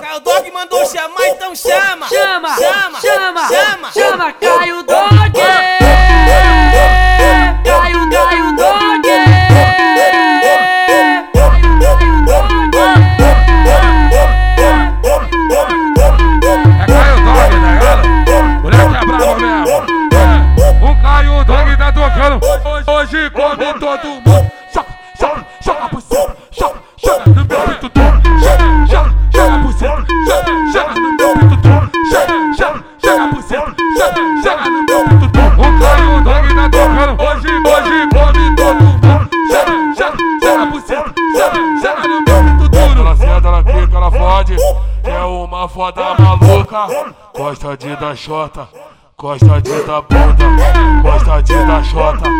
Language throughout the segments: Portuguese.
Caio Dog mandou chamar, então chama! Chama, Chama! chama, Chama! chama, Caio Dog. Caio, Caio Dog. Caio, Caio Dog. É Ela senta, ela fica, ela fode. É uma foda maluca. Gosta de dar xota. Gosta de dar bunda, gosta de dar xota,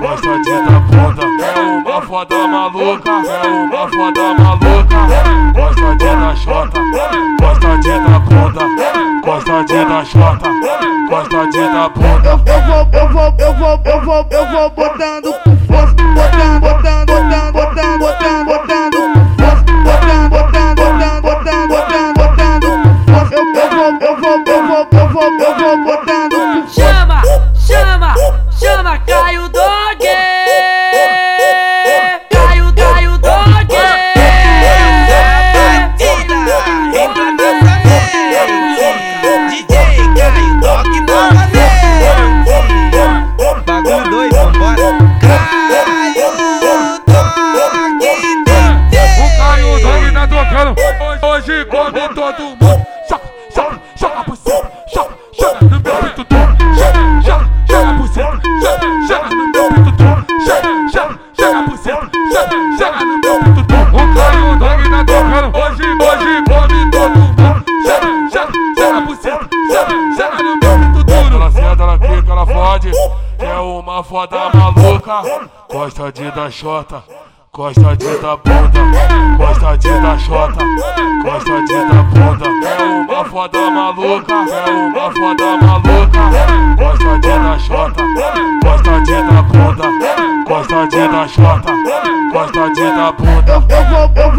gosta de bunda. É uma foda maluca, é uma foda maluca. Gosta de dar xota, gosta de dar bunda, gosta de dar xota, gosta de bunda. eu vou, eu vou, eu vou, eu vou, eu vou botando com força, botando, eu vou, botando. Chama, chama, chama, Caio Dog. Caio, Caio Dog. Bagulho doido, vambora. Caio Dog O Caio Dog tá tocando. Hoje come todo mundo. Choca no meu peito todo. Choca, choca, choca por cima. Choca, choca no meu todo. O Caio Dog tá. Hoje, hoje come todo mundo. Choca, choca, choca por cima. Choca, choca no meu todo. Ela senta, ela fica, ela fode. É uma foda maluca. Gosta de dar xota. Gosta de dar bunda, gosta de dar xota, gosta de dar bunda. É uma foda maluca, é uma foda maluca. Gosta de dar xota, gosta de dar bunda, gosta de dar xota, gosta de dar bunda.